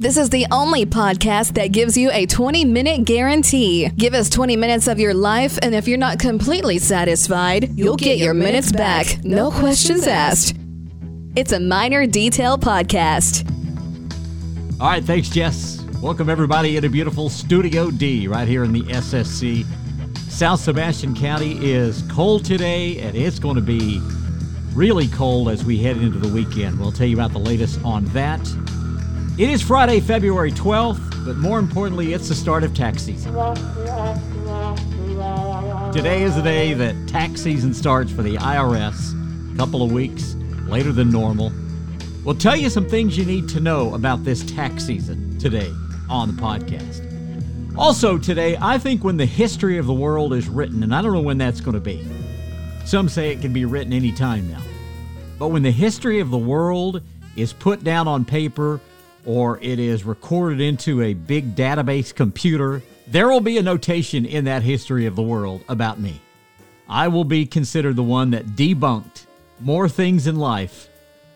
This is the only podcast that gives you a 20 minute guarantee. Give us 20 minutes of your life, and if you're not completely satisfied, you'll, get, your minutes back. No questions asked. It's a minor detail podcast. All right, thanks, Jess. Welcome, everybody, into beautiful Studio D right here in the SSC. South Sebastian County is cold today, and it's going to be really cold as we head into the weekend. We'll tell you about the latest on that. It is Friday, February 12th, but more importantly, it's the start of tax season. Today is the day that tax season starts for the IRS, a couple of weeks later than normal. We'll tell you some things you need to know about this tax season today on the podcast. Also, today, I think when the history of the world is written, and I don't know when that's going to be. Some say it can be written anytime now. But when the history of the world is put down on paper or it is recorded into a big database computer, there will be a notation in that history of the world about me. I will be considered the one that debunked more things in life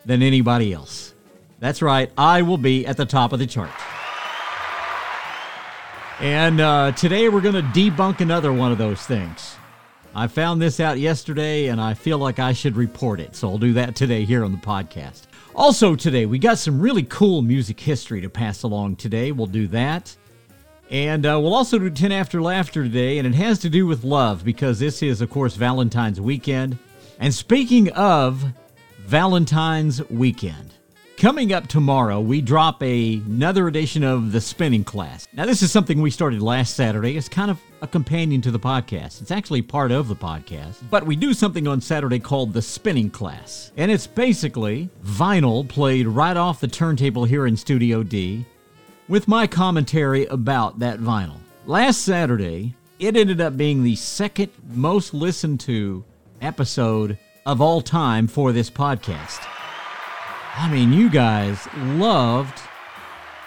than anybody else. That's right, I will be at the top of the chart. And uh, today we're going to debunk another one of those things. I found this out yesterday and I feel like I should report it, so I'll do that today here on the podcast. Also, today, we got some really cool music history to pass along today. We'll do that. And uh, we'll also do 10 After Laughter today, and it has to do with love because this is, of course, Valentine's weekend. And speaking of Valentine's weekend, Coming up tomorrow, we drop a, another edition of the spinning class. Now, this is something we started last Saturday. It's kind of a companion to the podcast. It's actually part of the podcast. But we do something on Saturday called the spinning class. And it's basically vinyl played right off the turntable here in Studio D with my commentary about that vinyl. Last Saturday, it ended up being the second most listened to episode of all time for this podcast. I mean, you guys loved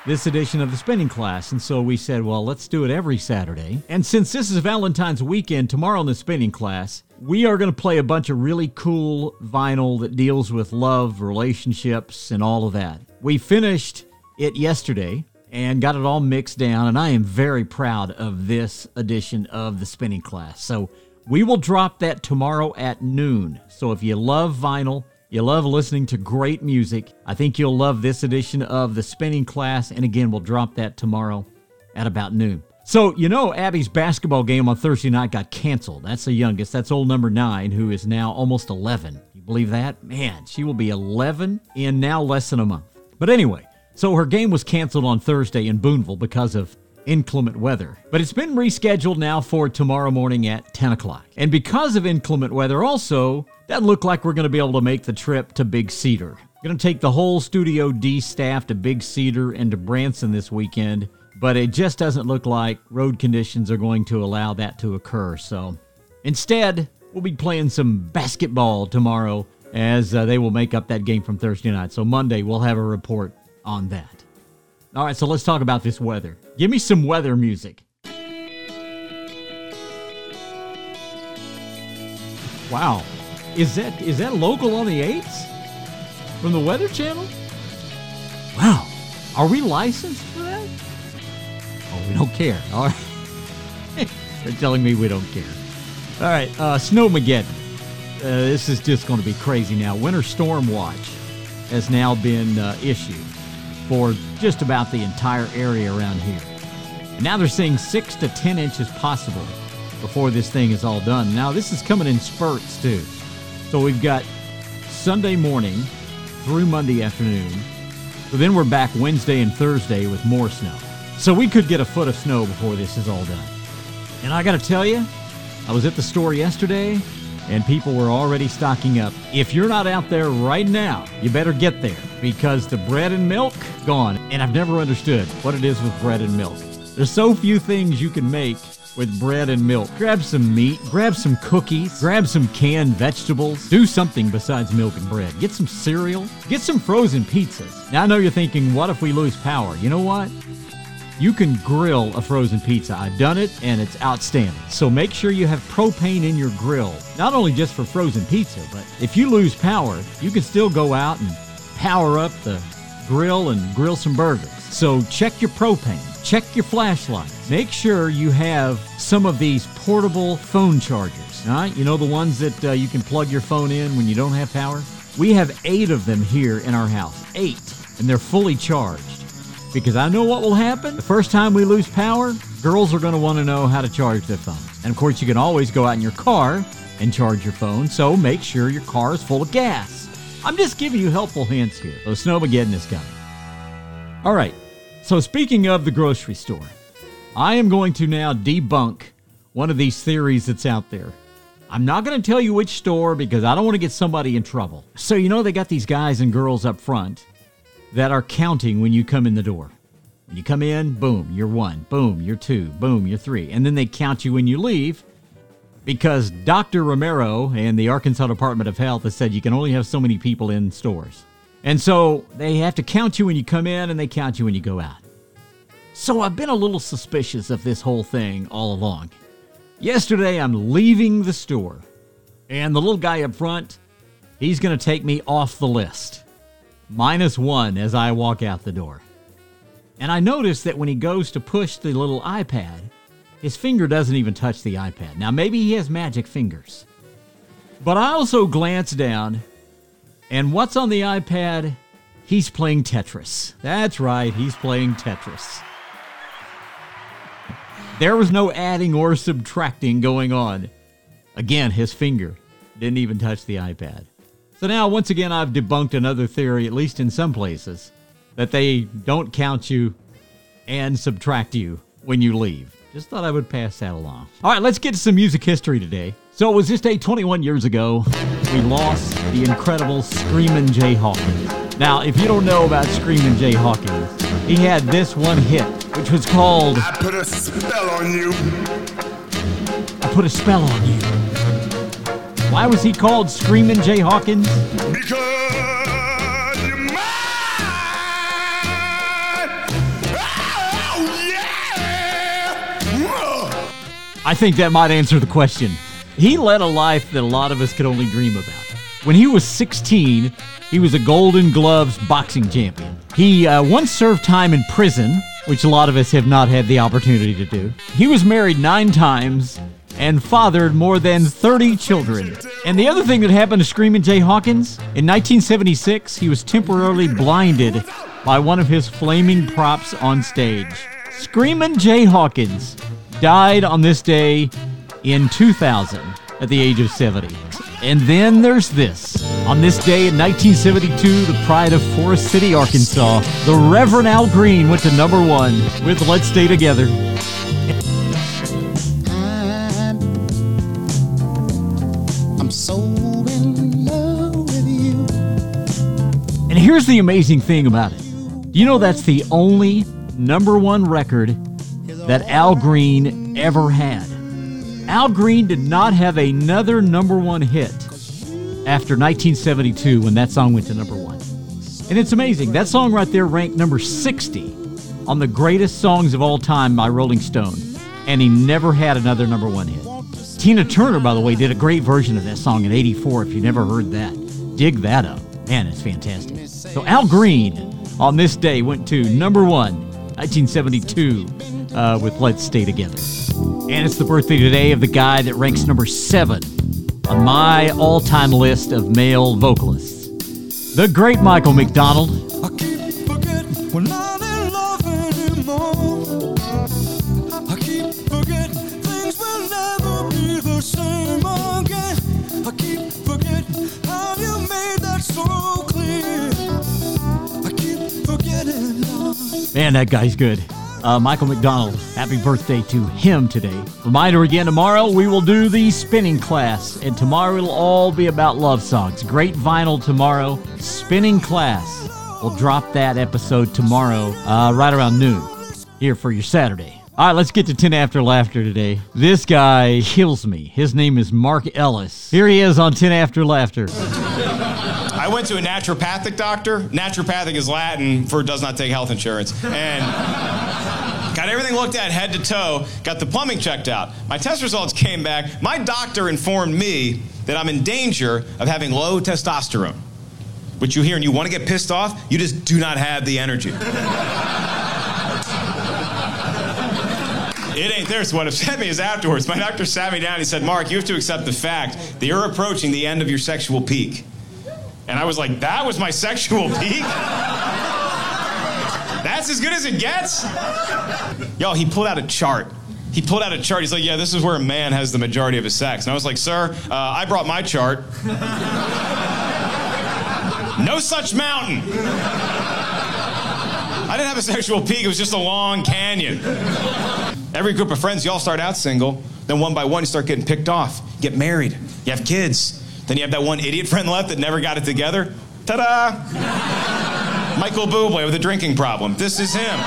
this edition of the spinning class. And so we said, well, let's do it every Saturday. And since this is Valentine's weekend, tomorrow in the spinning class, we are going to play a bunch of really cool vinyl that deals with love, relationships, and all of that. We finished it yesterday and got it all mixed down. And I am very proud of this edition of the spinning class. So we will drop that tomorrow at noon. So if you love vinyl, you love listening to great music. I think you'll love this edition of the spinning class. And again, we'll drop that tomorrow at about noon. So, you know, Abby's basketball game on Thursday night got canceled. That's the youngest. That's old number nine, who is now almost 11. You believe that? Man, she will be 11 in now less than a month. But anyway, so her game was canceled on Thursday in Booneville because of inclement weather. But it's been rescheduled now for tomorrow morning at 10 o'clock. And because of inclement weather, also, doesn't look like we're going to be able to make the trip to Big Cedar. Going to take the whole Studio D staff to Big Cedar and to Branson this weekend, but it just doesn't look like road conditions are going to allow that to occur. So instead, we'll be playing some basketball tomorrow as uh, they will make up that game from Thursday night. So Monday, we'll have a report on that. All right, so let's talk about this weather. Give me some weather music. Wow. Is that is that local on the 8s? From the Weather Channel? Wow. Are we licensed for that? Oh, we don't care. All right. They're telling me we don't care. All right, uh, Snowmageddon. Uh, this is just going to be crazy now. Winter Storm Watch has now been uh, issued for just about the entire area around here. Now they're saying six to 10 inches possible before this thing is all done. Now, this is coming in spurts, too. So we've got Sunday morning through Monday afternoon. So then we're back Wednesday and Thursday with more snow. So we could get a foot of snow before this is all done. And I got to tell you, I was at the store yesterday and people were already stocking up. If you're not out there right now, you better get there because the bread and milk gone. And I've never understood what it is with bread and milk. There's so few things you can make with bread and milk. Grab some meat, grab some cookies, grab some canned vegetables. Do something besides milk and bread. Get some cereal, get some frozen pizzas. Now I know you're thinking, what if we lose power? You know what? You can grill a frozen pizza. I've done it and it's outstanding. So make sure you have propane in your grill, not only just for frozen pizza, but if you lose power, you can still go out and power up the grill and grill some burgers. So check your propane, check your flashlight. Make sure you have some of these portable phone chargers. All right, you know the ones that uh, you can plug your phone in when you don't have power. We have eight of them here in our house, eight, and they're fully charged. Because I know what will happen. The first time we lose power, girls are going to want to know how to charge their phone. And of course, you can always go out in your car and charge your phone, so make sure your car is full of gas. I'm just giving you helpful hints here. So Snowmageddon is coming. All right, so speaking of the grocery store, I am going to now debunk one of these theories that's out there. I'm not going to tell you which store because I don't want to get somebody in trouble. So, you know, they got these guys and girls up front that are counting when you come in the door. When you come in, boom, you're one. Boom, you're two. Boom, you're three. And then they count you when you leave because Dr. Romero and the Arkansas Department of Health has said you can only have so many people in stores. And so they have to count you when you come in and they count you when you go out. So I've been a little suspicious of this whole thing all along. Yesterday, I'm leaving the store, and the little guy up front, he's going to take me off the list. Minus one as I walk out the door. And I notice that when he goes to push the little iPad, his finger doesn't even touch the iPad. Now, maybe he has magic fingers. But I also glance down, and what's on the iPad? He's playing Tetris. That's right, he's playing Tetris. There was no adding or subtracting going on. Again, his finger didn't even touch the iPad. So now, once again, I've debunked another theory, at least in some places, that they don't count you and subtract you when you leave. Just thought I would pass that along. All right, let's get to some music history today. So it was this day 21 years ago, we lost the incredible Screamin' Jay Hawkins. Now, if you don't know about Screamin' Jay Hawkins, he had this one hit, which was called I put a spell on you. I Put a Spell on You. Why was he called Screaming Jay Hawkins? Because you're mine. Oh, yeah. I think that might answer the question. He led a life that a lot of us could only dream about. When he was 16, he was a Golden Gloves boxing champion. He uh, once served time in prison, which a lot of us have not had the opportunity to do. He was married nine times and fathered more than 30 children. And the other thing that happened to Screamin' Jay Hawkins, in 1976, he was temporarily blinded by one of his flaming props on stage. Screamin' Jay Hawkins died on this day in 2000 at the age of 70. And then there's this. On this day in 1972, the pride of Forrest City, Arkansas, the Reverend Al Green went to number one with Let's Stay Together. So in love with you. And here's the amazing thing about it. You know that's the only number one record that Al Green ever had? Al Green did not have another number one hit after 1972 when that song went to number one. And it's amazing. That song right there ranked number 60 on the greatest songs of all time by Rolling Stone. And he never had another number one hit. Tina Turner, by the way, did a great version of that song in 84 if you never heard that. Dig that up. Man, it's fantastic. So Al Green on this day went to number one, 1972, uh, with Let's Stay Together. And it's the birthday today of the guy that ranks number seven on my all time list of male vocalists. The great Michael McDonald. Man, that guy's good. Uh, Michael McDonald, happy birthday to him today. Reminder again tomorrow, we will do the spinning class, and tomorrow it'll all be about love songs. Great vinyl tomorrow, spinning class. We'll drop that episode tomorrow, uh, right around noon, here for your Saturday. All right, let's get to 10 After Laughter today. This guy kills me. His name is Mark Ellis. Here he is on 10 After Laughter. I went to a naturopathic doctor. Naturopathic is Latin for does not take health insurance. And got everything looked at head to toe, got the plumbing checked out. My test results came back. My doctor informed me that I'm in danger of having low testosterone. Which you hear and you want to get pissed off, you just do not have the energy. It ain't there. So what upset me is afterwards, my doctor sat me down. He said, Mark, you have to accept the fact that you're approaching the end of your sexual peak. And I was like, that was my sexual peak? That's as good as it gets? Yo, he pulled out a chart. He pulled out a chart. He's like, yeah, this is where a man has the majority of his sex. And I was like, sir, uh, I brought my chart. no such mountain. I didn't have a sexual peak, it was just a long canyon. Every group of friends, you all start out single. Then one by one, you start getting picked off. Get married. You have kids. Then you have that one idiot friend left that never got it together. Ta da! Michael Bublé with a drinking problem. This is him.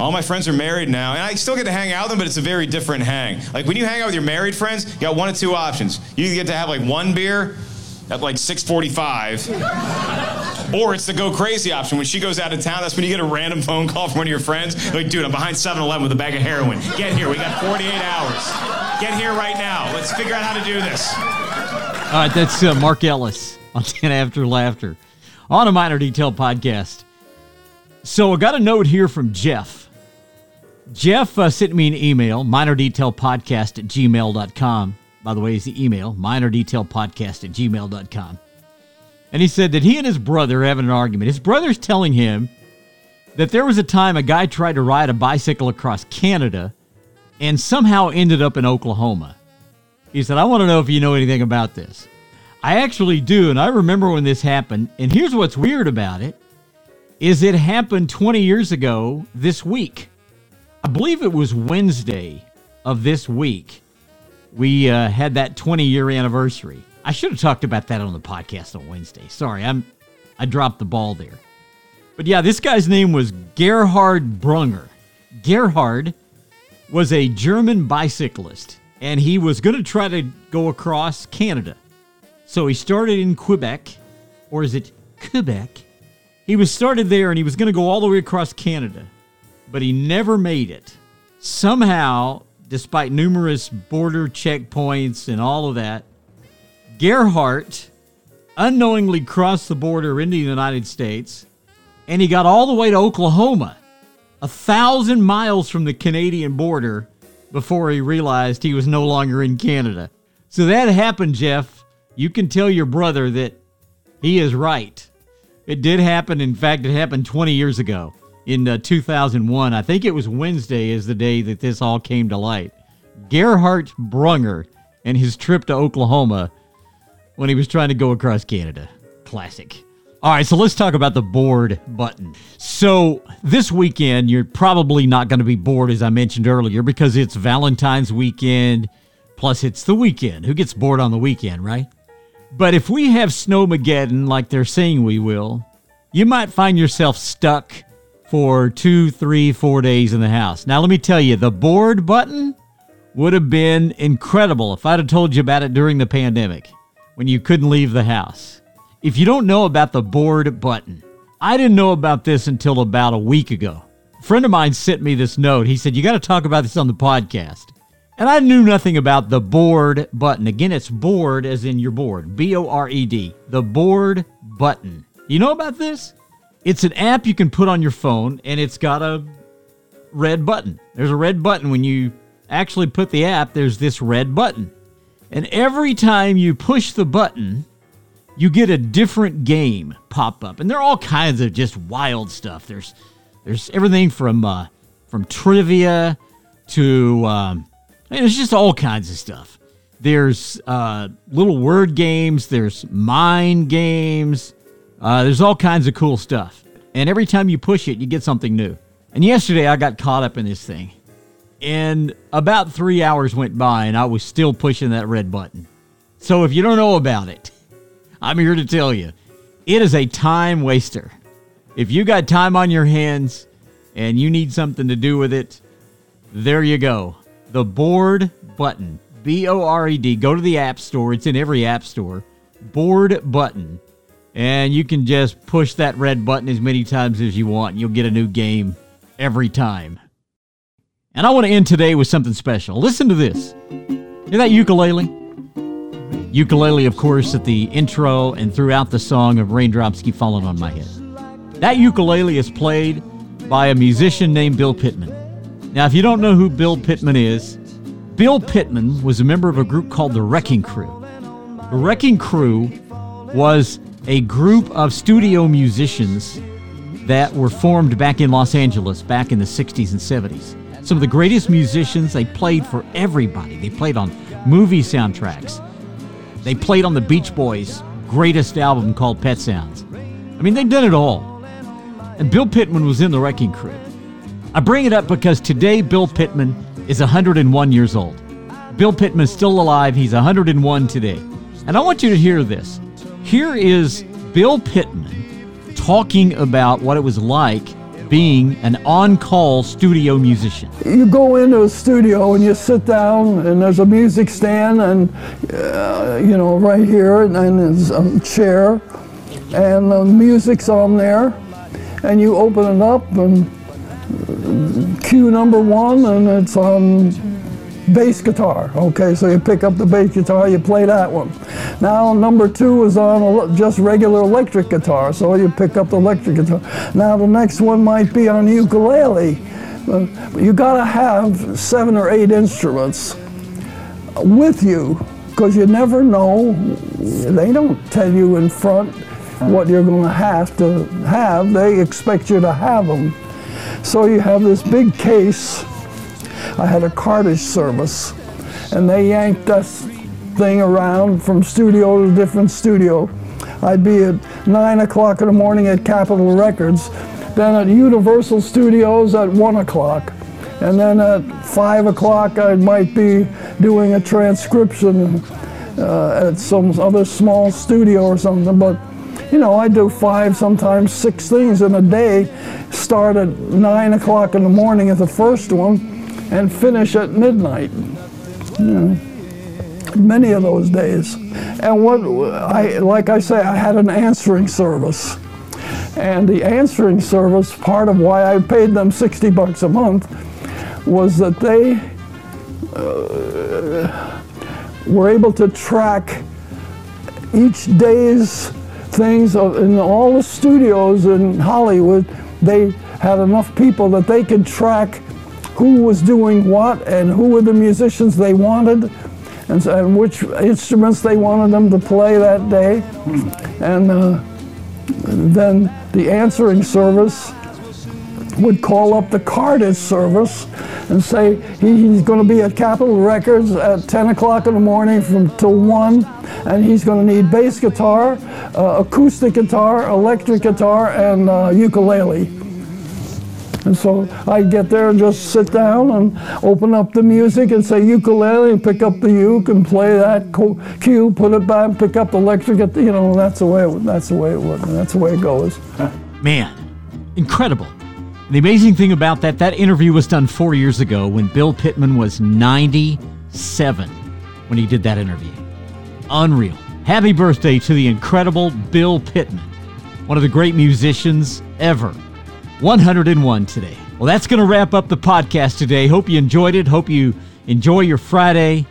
All my friends are married now, and I still get to hang out with them, but it's a very different hang. Like when you hang out with your married friends, you got one of two options. You get to have like one beer at like 6:45, or it's the go crazy option. When she goes out of town, that's when you get a random phone call from one of your friends. Like, dude, I'm behind 7-Eleven with a bag of heroin. Get here. We got 48 hours. Get here right now. Let's figure out how to do this. All right, that's uh, Mark Ellis on 10 After Laughter on a Minor Detail podcast. So I got a note here from Jeff. Jeff uh, sent me an email, minordetailpodcast at gmail.com. By the way, is the email, minordetailpodcast at gmail.com. And he said that he and his brother are having an argument. His brother's telling him that there was a time a guy tried to ride a bicycle across Canada and somehow ended up in Oklahoma. He said, I want to know if you know anything about this. I actually do, and I remember when this happened. And here's what's weird about it is it happened 20 years ago this week. I believe it was Wednesday of this week. We uh, had that 20 year anniversary. I should have talked about that on the podcast on Wednesday. Sorry, I'm I dropped the ball there. But yeah, this guy's name was Gerhard Brunger. Gerhard was a German bicyclist, and he was going to try to go across Canada. So he started in Quebec, or is it Quebec? He was started there, and he was going to go all the way across Canada, but he never made it. Somehow, despite numerous border checkpoints and all of that, Gerhard unknowingly crossed the border into the United States, and he got all the way to Oklahoma, a thousand miles from the Canadian border, before he realized he was no longer in Canada. So that happened, Jeff. You can tell your brother that he is right. It did happen. In fact, it happened 20 years ago in uh, 2001. I think it was Wednesday is the day that this all came to light. Gerhard Brunger and his trip to Oklahoma when he was trying to go across Canada. Classic. All right, so let's talk about the bored button. So, this weekend, you're probably not going to be bored, as I mentioned earlier, because it's Valentine's weekend, plus it's the weekend. Who gets bored on the weekend, right? But if we have Snowmageddon like they're saying we will, you might find yourself stuck for two, three, four days in the house. Now, let me tell you, the bored button would have been incredible if I'd have told you about it during the pandemic when you couldn't leave the house. If you don't know about the bored button, I didn't know about this until about a week ago. A friend of mine sent me this note. He said, You got to talk about this on the podcast. And I knew nothing about the bored button. Again, it's bored as in you're bored. B O R E D. The bored button. You know about this? It's an app you can put on your phone and it's got a red button. There's a red button when you actually put the app, there's this red button. And every time you push the button, you get a different game pop up. And there are all kinds of just wild stuff. There's there's everything from uh, from trivia to um, there's just all kinds of stuff. There's uh, little word games. There's mind games. Uh, there's all kinds of cool stuff. And every time you push it, you get something new. And yesterday, I got caught up in this thing. And about three hours went by, and I was still pushing that red button. So if you don't know about it, I'm here to tell you it is a time waster. If you got time on your hands and you need something to do with it, there you go. The bored button, B O R E D. Go to the App Store, it's in every App Store. Bored button. And you can just push that red button as many times as you want, and you'll get a new game every time. And I want to end today with something special. Listen to this. Hear that ukulele? Ukulele, of course, at the intro and throughout the song of Raindrops Keep Falling on My Head. That ukulele is played by a musician named Bill Pitman. Now, if you don't know who Bill Pitman is, Bill Pitman was a member of a group called the Wrecking Crew. The Wrecking Crew was a group of studio musicians that were formed back in Los Angeles back in the 60s and 70s. Some of the greatest musicians, they played for everybody. They played on movie soundtracks. They played on the Beach Boys' greatest album called Pet Sounds. I mean, they've done it all. And Bill Pitman was in the Wrecking Crew. I bring it up because today Bill Pitman is 101 years old. Bill Pitman is still alive. He's 101 today. And I want you to hear this. Here is Bill Pitman talking about what it was like being an on call studio musician. You go into a studio and you sit down, and there's a music stand, and uh, you know, right here, and, and there's a chair, and the music's on there, and you open it up, and cue number one, and it's on bass guitar. Okay, so you pick up the bass guitar, you play that one. Now number two is on just regular electric guitar, so you pick up the electric guitar. Now the next one might be on ukulele. Uh, you gotta have seven or eight instruments with you, because you never know. They don't tell you in front what you're to have to have. They expect you to have them. So you have this big case. I had a cartage service, and they yanked us thing around from studio to different studio. I'd be at nine o'clock in the morning at Capitol Records, then at Universal Studios at one o'clock, and then at five o'clock I might be doing a transcription uh, at some other small studio or something. But you know, I do five, sometimes six things in a day. Start at nine o'clock in the morning at the first one, and finish at midnight. You know, many of those days. And what I, like I say, I had an answering service, and the answering service. Part of why I paid them sixty bucks a month was that they uh, were able to track each day's things in all the studios in Hollywood. They had enough people that they could track who was doing what and who were the musicians they wanted and, and which instruments they wanted them to play that day. And uh, then the answering service would call up the cartage service and say he, he's going to be at Capitol Records at 10 o'clock in the morning from till 1, and he's going to need bass guitar, uh, acoustic guitar, electric guitar, and uh, ukulele. And so I'd get there and just sit down and open up the music and say ukulele and pick up the uke and play that cue, put it back, pick up the electric. guitar, You know, that's the way. It, that's the way it would. That's the way it goes. Man, incredible. The amazing thing about that, that interview was done four years ago when Bill Pitman was 97 when he did that interview. Unreal. Happy birthday to the incredible Bill Pitman, one of the great musicians ever. 101 today. Well, that's going to wrap up the podcast today. Hope you enjoyed it. Hope you enjoy your Friday.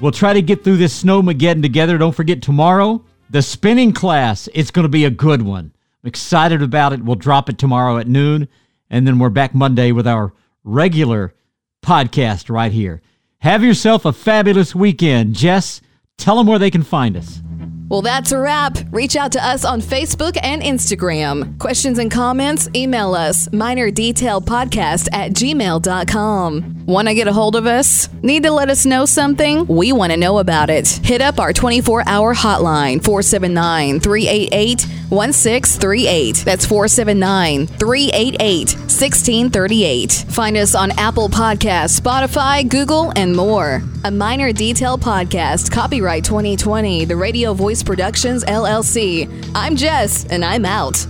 We'll try to get through this snowmageddon together. Don't forget tomorrow, the spinning class. It's going to be a good one. I'm excited about it. We'll drop it tomorrow at noon, and then we're back Monday with our regular podcast right here. Have yourself a fabulous weekend. Jess, tell them where they can find us. Well, that's a wrap. Reach out to us on Facebook and Instagram. Questions and comments, email us minordetailpodcast at gmail.com. Want to get a hold of us? Need to let us know something? We want to know about it. Hit up our 24 hour hotline 479 388 1638. That's 479 388 1638. Find us on Apple Podcasts, Spotify, Google, and more. A minor detail podcast, copyright 2020, the Radio Voice Productions LLC. I'm Jess, and I'm out.